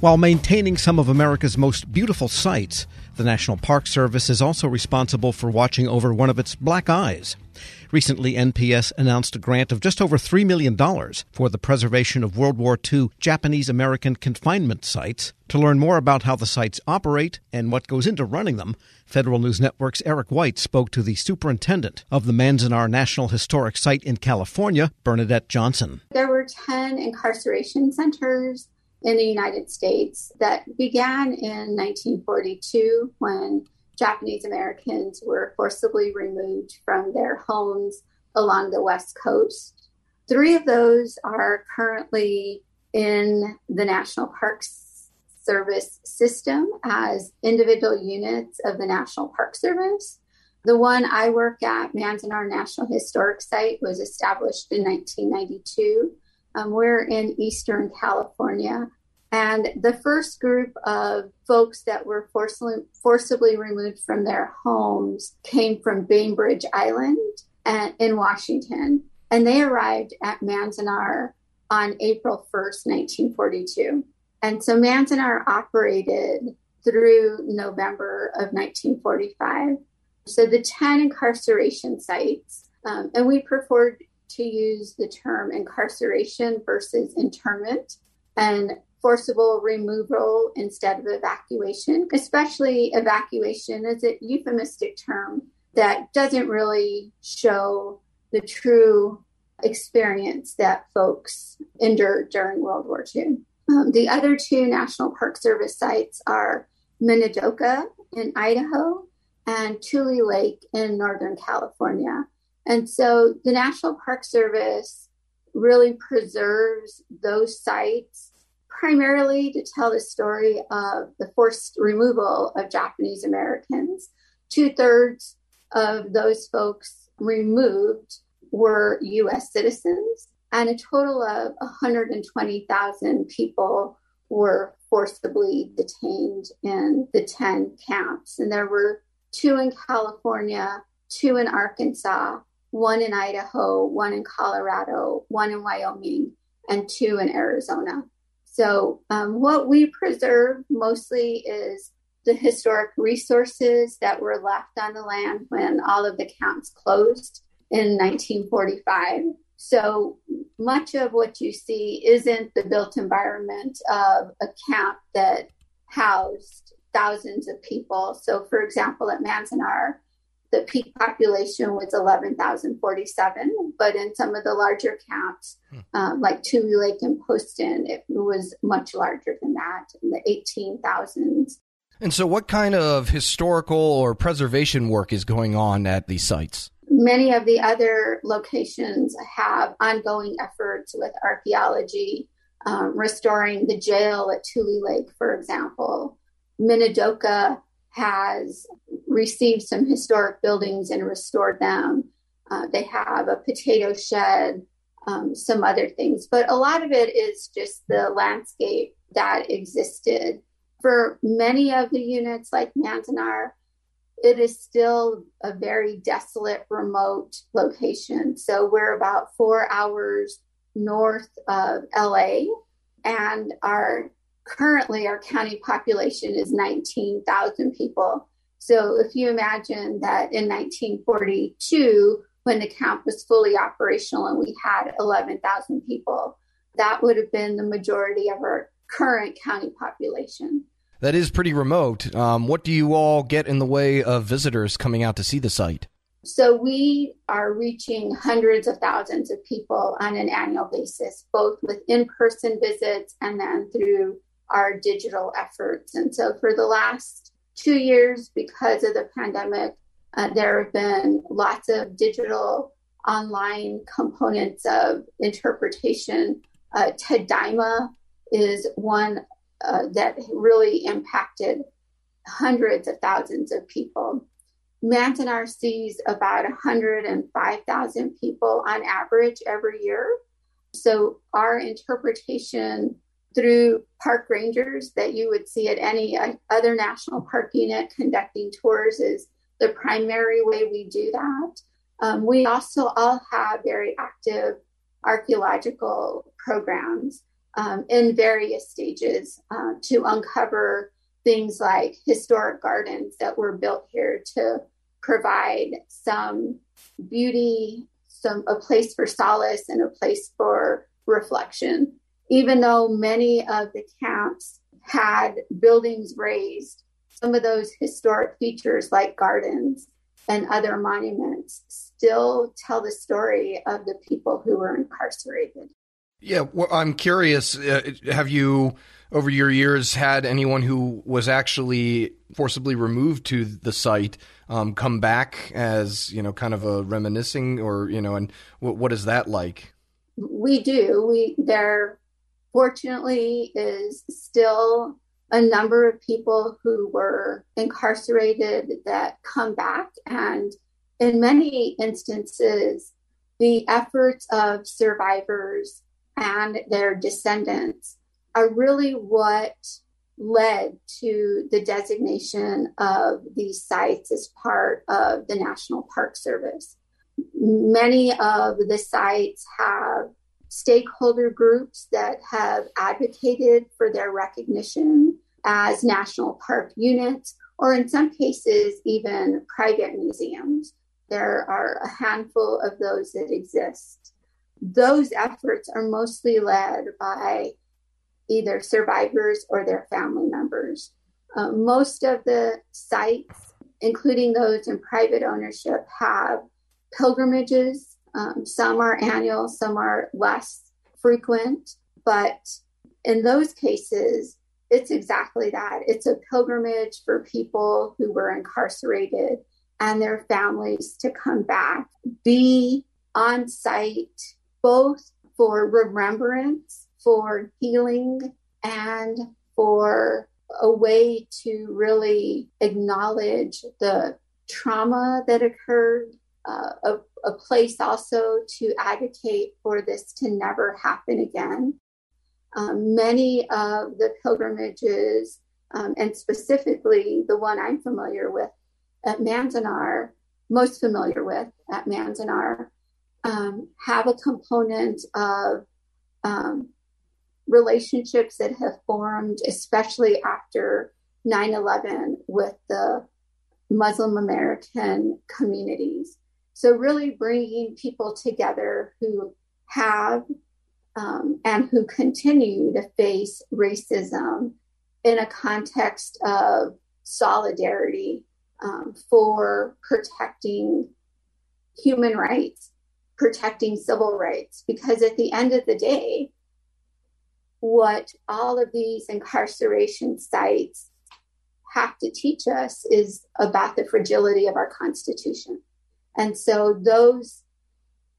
While maintaining some of America's most beautiful sights, the National Park Service is also responsible for watching over one of its black eyes. Recently, NPS announced a grant of just over $3 million for the preservation of World War II Japanese American confinement sites. To learn more about how the sites operate and what goes into running them, Federal News Network's Eric White spoke to the superintendent of the Manzanar National Historic Site in California, Bernadette Johnson. There were 10 incarceration centers in the United States that began in 1942 when Japanese Americans were forcibly removed from their homes along the West Coast. Three of those are currently in the National Parks Service system as individual units of the National Park Service. The one I work at, Manzanar National Historic Site, was established in 1992 um, we're in Eastern California. And the first group of folks that were forcibly, forcibly removed from their homes came from Bainbridge Island and, in Washington. And they arrived at Manzanar on April 1st, 1942. And so Manzanar operated through November of 1945. So the 10 incarceration sites, um, and we preferred to use the term incarceration versus internment and forcible removal instead of evacuation, especially evacuation is a euphemistic term that doesn't really show the true experience that folks endured during World War II. Um, the other two National Park Service sites are Minidoka in Idaho and Tule Lake in Northern California. And so the National Park Service really preserves those sites primarily to tell the story of the forced removal of Japanese Americans. Two thirds of those folks removed were US citizens, and a total of 120,000 people were forcibly detained in the 10 camps. And there were two in California, two in Arkansas, one in Idaho, one in Colorado, one in Wyoming, and two in Arizona. So, um, what we preserve mostly is the historic resources that were left on the land when all of the camps closed in 1945. So, much of what you see isn't the built environment of a camp that housed thousands of people. So, for example, at Manzanar, the peak population was 11,047, but in some of the larger camps, hmm. uh, like Tule Lake and Poston, it was much larger than that, in the 18,000s. And so, what kind of historical or preservation work is going on at these sites? Many of the other locations have ongoing efforts with archaeology, um, restoring the jail at Tule Lake, for example. Minidoka has received some historic buildings and restored them. Uh, they have a potato shed, um, some other things, but a lot of it is just the landscape that existed. For many of the units, like Manzanar, it is still a very desolate, remote location. So we're about four hours north of LA, and our currently our county population is 19,000 people. So if you imagine that in 1942, when the camp was fully operational and we had 11,000 people, that would have been the majority of our current county population. That is pretty remote. Um, what do you all get in the way of visitors coming out to see the site? So we are reaching hundreds of thousands of people on an annual basis, both with in person visits and then through our digital efforts. And so for the last two years, because of the pandemic, uh, there have been lots of digital online components of interpretation. Uh, Tadaima is one uh, that really impacted hundreds of thousands of people. Manzanar sees about 105,000 people on average every year. So our interpretation through park rangers that you would see at any other national park unit conducting tours is the primary way we do that. Um, we also all have very active archaeological programs. um, in various stages uh, to uncover things like historic gardens that were built here to provide some beauty, some a place for solace and a place for reflection. Even though many of the camps had buildings razed, some of those historic features like gardens and other monuments still tell the story of the people who were incarcerated. Yeah, well, I'm curious. Uh, have you, over your years, had anyone who was actually forcibly removed to the site um, come back as you know, kind of a reminiscing, or you know, and what is that like? We do. We there, fortunately, is still a number of people who were incarcerated that come back, and in many instances, the efforts of survivors and their descendants are really what led to the designation of these sites as part of the National Park Service. Many of the sites have stakeholder groups that have advocated for their recognition as national park units, or in some cases, even private museums. There are a handful of those that exist those efforts are mostly led by either survivors or their family members. Uh, most of the sites, including those in private ownership, have pilgrimages. Um, some are annual, some are less frequent. But in those cases, it's exactly that it's a pilgrimage for people who were incarcerated and their families to come back, be on site both for remembrance, for healing, and for a way to really acknowledge the trauma that occurred, uh, a, a place also to advocate for this to never happen again. Um, many of the pilgrimages, um, and specifically the one I'm familiar with at Manzanar, most familiar with at Manzanar, um, have a component of um, relationships that have formed, especially after 9 11 with the Muslim American communities. So, really bringing people together who have um, and who continue to face racism in a context of solidarity um, for protecting human rights protecting civil rights because at the end of the day, what all of these incarceration sites have to teach us is about the fragility of our Constitution. And so those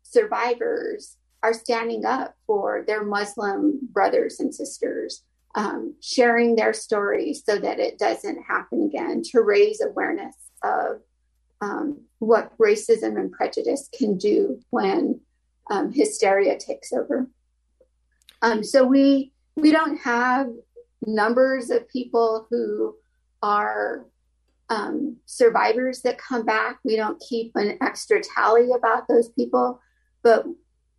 survivors are standing up for their Muslim brothers and sisters, um, sharing their stories so that it doesn't happen again, to raise awareness of um, what racism and prejudice can do when um, hysteria takes over. Um, so we we don't have numbers of people who are um, survivors that come back. We don't keep an extra tally about those people, but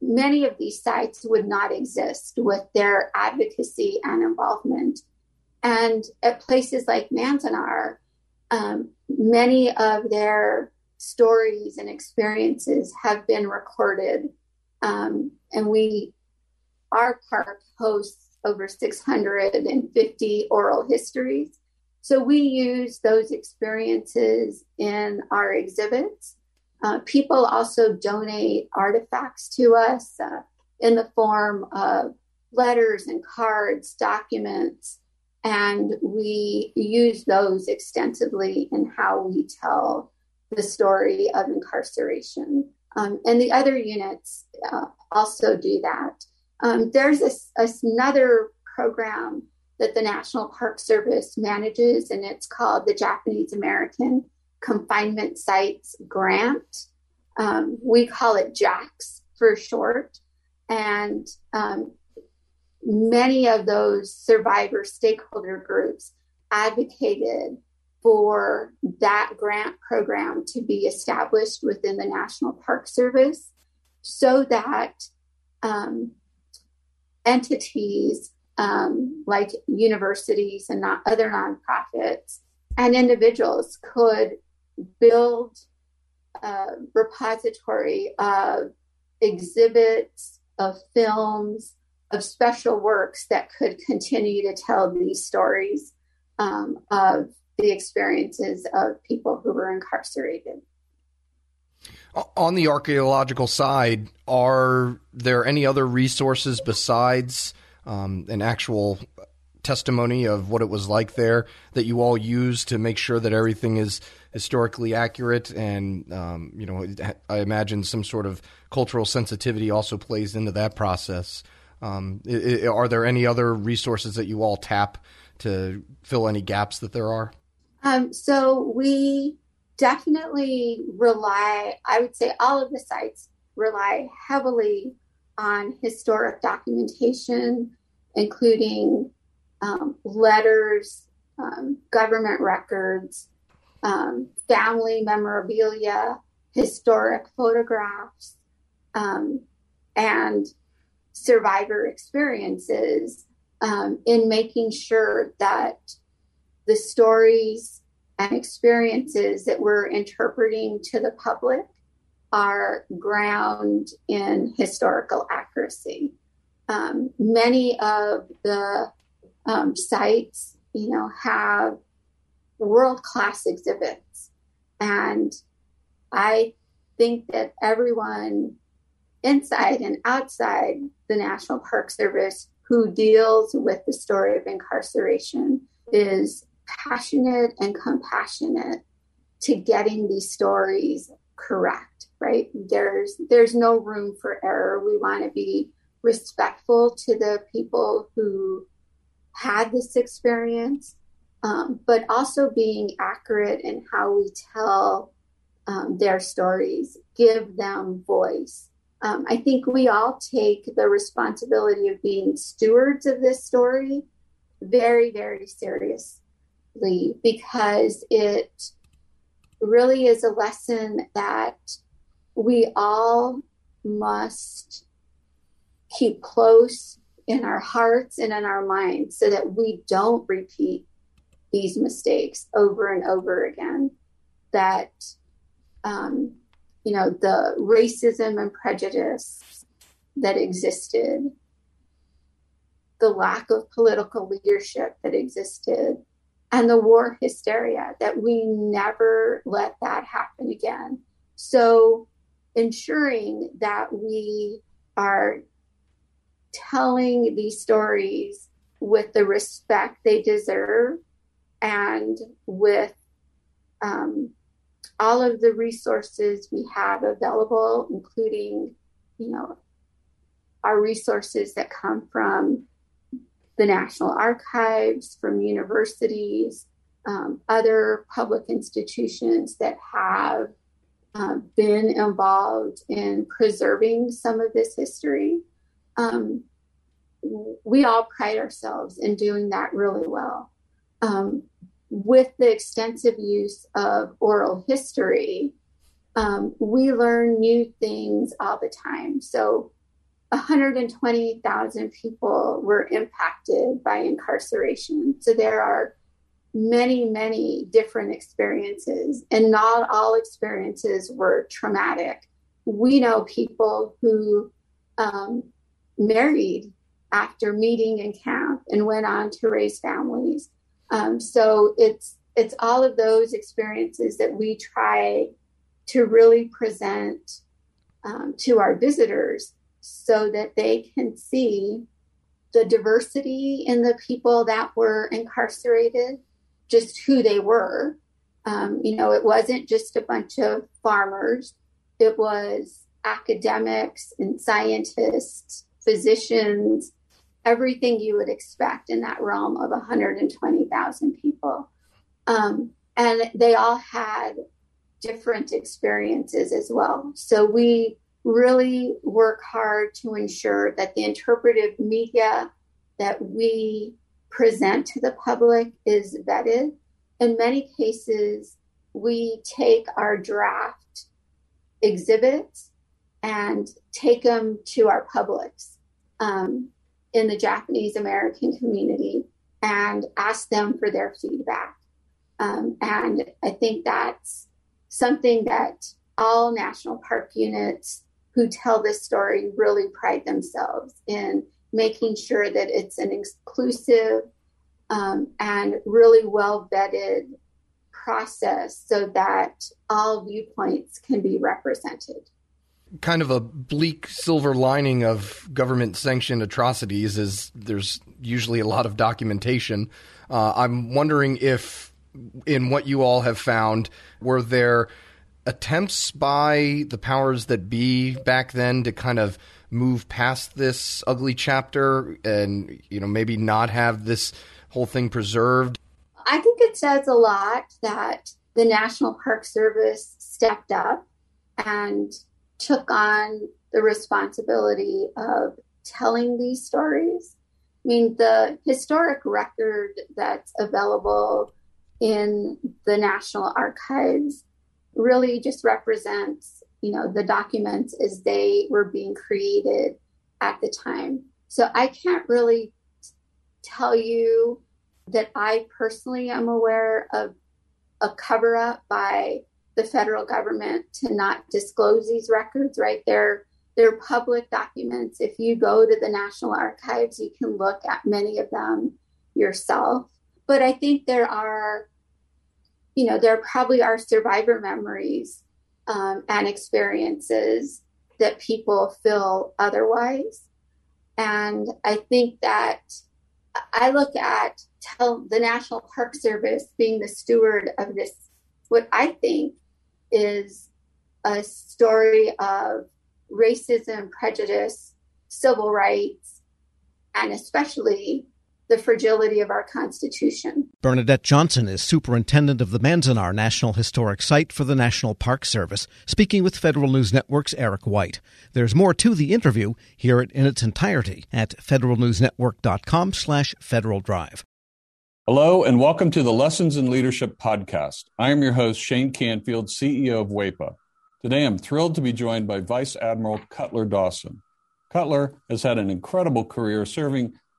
many of these sites would not exist with their advocacy and involvement. And at places like Manzanar, um, many of their stories and experiences have been recorded. Um, and we, our park hosts over 650 oral histories. So we use those experiences in our exhibits. Uh, people also donate artifacts to us uh, in the form of letters and cards, documents, and we use those extensively in how we tell the story of incarceration. Um, and the other units uh, also do that. Um, there's a, a, another program that the National Park Service manages, and it's called the Japanese American Confinement Sites Grant. Um, we call it JACS for short. And um, many of those survivor stakeholder groups advocated for that grant program to be established within the National Park Service so that um, entities um, like universities and not other nonprofits and individuals could build a repository of exhibits, of films, of special works that could continue to tell these stories um, of the experiences of people who were incarcerated. On the archaeological side, are there any other resources besides um, an actual testimony of what it was like there that you all use to make sure that everything is historically accurate. And um, you know i imagine some sort of cultural sensitivity also plays into that process. Um, are there any other resources that you all tap to fill any gaps that there are? Um, so we definitely rely i would say all of the sites rely heavily on historic documentation including um, letters, um, government records, um, family memorabilia, historic photographs, um, and survivor experiences um, in making sure that the stories and experiences that we're interpreting to the public are ground in historical accuracy. Um, many of the um, sites, you know, have world class exhibits. And I think that everyone inside and outside the National Park Service who deals with the story of incarceration is passionate and compassionate to getting these stories correct right there's there's no room for error we want to be respectful to the people who had this experience, um, but also being accurate in how we tell um, their stories, give them voice. Um, I think we all take the responsibility of being stewards of this story very, very seriously because it really is a lesson that we all must keep close in our hearts and in our minds so that we don't repeat these mistakes over and over again. That, um, you know, the racism and prejudice that existed, the lack of political leadership that existed, and the war hysteria, that we never let that happen again. So, ensuring that we are telling these stories with the respect they deserve and with um, all of the resources we have available, including, you know, our resources that come from the National Archives, from universities, um, other public institutions that have um, been involved in preserving some of this history um, we all pride ourselves in doing that really well. Um, with the extensive use of oral history, um, we learn new things all the time. So, 120,000 people were impacted by incarceration. So, there are many, many different experiences, and not all experiences were traumatic. We know people who um, married after meeting in camp and went on to raise families. Um, so it's it's all of those experiences that we try to really present um, to our visitors so that they can see the diversity in the people that were incarcerated, just who they were. Um, you know, it wasn't just a bunch of farmers, it was academics and scientists physicians, everything you would expect in that realm of 120,000 people. Um, and they all had different experiences as well. So we really work hard to ensure that the interpretive media that we present to the public is vetted. In many cases, we take our draft exhibits and take them to our publics. Um, in the Japanese American community and ask them for their feedback. Um, and I think that's something that all national park units who tell this story really pride themselves in making sure that it's an inclusive um, and really well vetted process so that all viewpoints can be represented. Kind of a bleak silver lining of government sanctioned atrocities is there's usually a lot of documentation. Uh, I'm wondering if, in what you all have found, were there attempts by the powers that be back then to kind of move past this ugly chapter and you know maybe not have this whole thing preserved? I think it says a lot that the national park service stepped up and took on the responsibility of telling these stories. I mean the historic record that's available in the national archives really just represents, you know, the documents as they were being created at the time. So I can't really tell you that I personally am aware of a cover up by the federal government to not disclose these records, right? They're they're public documents. If you go to the National Archives, you can look at many of them yourself. But I think there are you know, there probably are survivor memories um, and experiences that people feel otherwise. And I think that I look at tell the National Park Service being the steward of this, what I think is a story of racism, prejudice, civil rights, and especially the fragility of our Constitution. Bernadette Johnson is superintendent of the Manzanar National Historic Site for the National Park Service, speaking with Federal News Network's Eric White. There's more to the interview. Hear it in its entirety at federalnewsnetwork.com slash Federal Drive. Hello and welcome to the Lessons in Leadership podcast. I am your host, Shane Canfield, CEO of WEPA. Today I'm thrilled to be joined by Vice Admiral Cutler Dawson. Cutler has had an incredible career serving